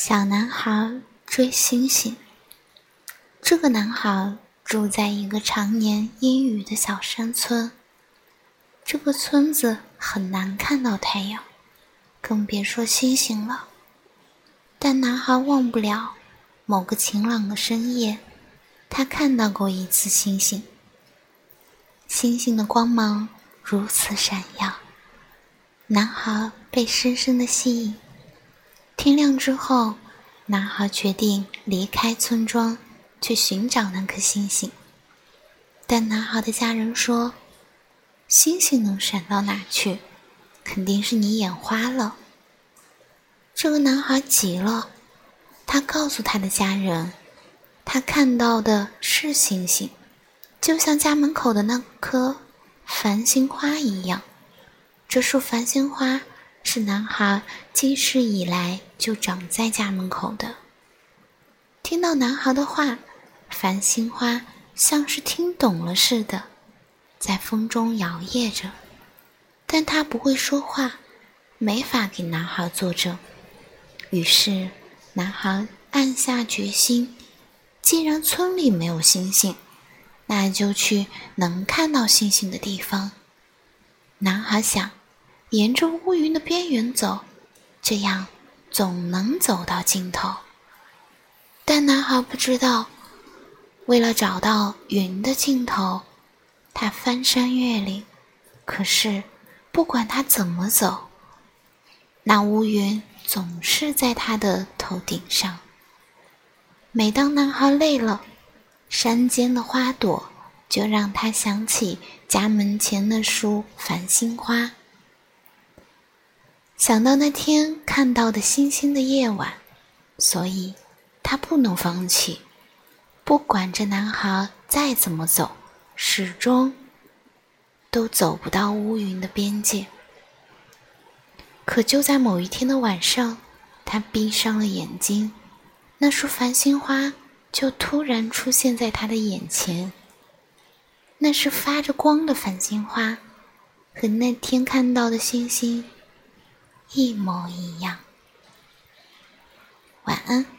小男孩追星星。这个男孩住在一个常年阴雨的小山村。这个村子很难看到太阳，更别说星星了。但男孩忘不了某个晴朗的深夜，他看到过一次星星。星星的光芒如此闪耀，男孩被深深的吸引。天亮之后，男孩决定离开村庄，去寻找那颗星星。但男孩的家人说：“星星能闪到哪去？肯定是你眼花了。”这个男孩急了，他告诉他的家人：“他看到的是星星，就像家门口的那颗繁星花一样。这束繁星花。”是男孩记事以来就长在家门口的。听到男孩的话，繁星花像是听懂了似的，在风中摇曳着，但它不会说话，没法给男孩作证。于是，男孩暗下决心：既然村里没有星星，那就去能看到星星的地方。男孩想。沿着乌云的边缘走，这样总能走到尽头。但男孩不知道，为了找到云的尽头，他翻山越岭。可是，不管他怎么走，那乌云总是在他的头顶上。每当男孩累了，山间的花朵就让他想起家门前那束繁星花。想到那天看到的星星的夜晚，所以他不能放弃。不管这男孩再怎么走，始终都走不到乌云的边界。可就在某一天的晚上，他闭上了眼睛，那束繁星花就突然出现在他的眼前。那是发着光的繁星花，和那天看到的星星。一模一样。晚安。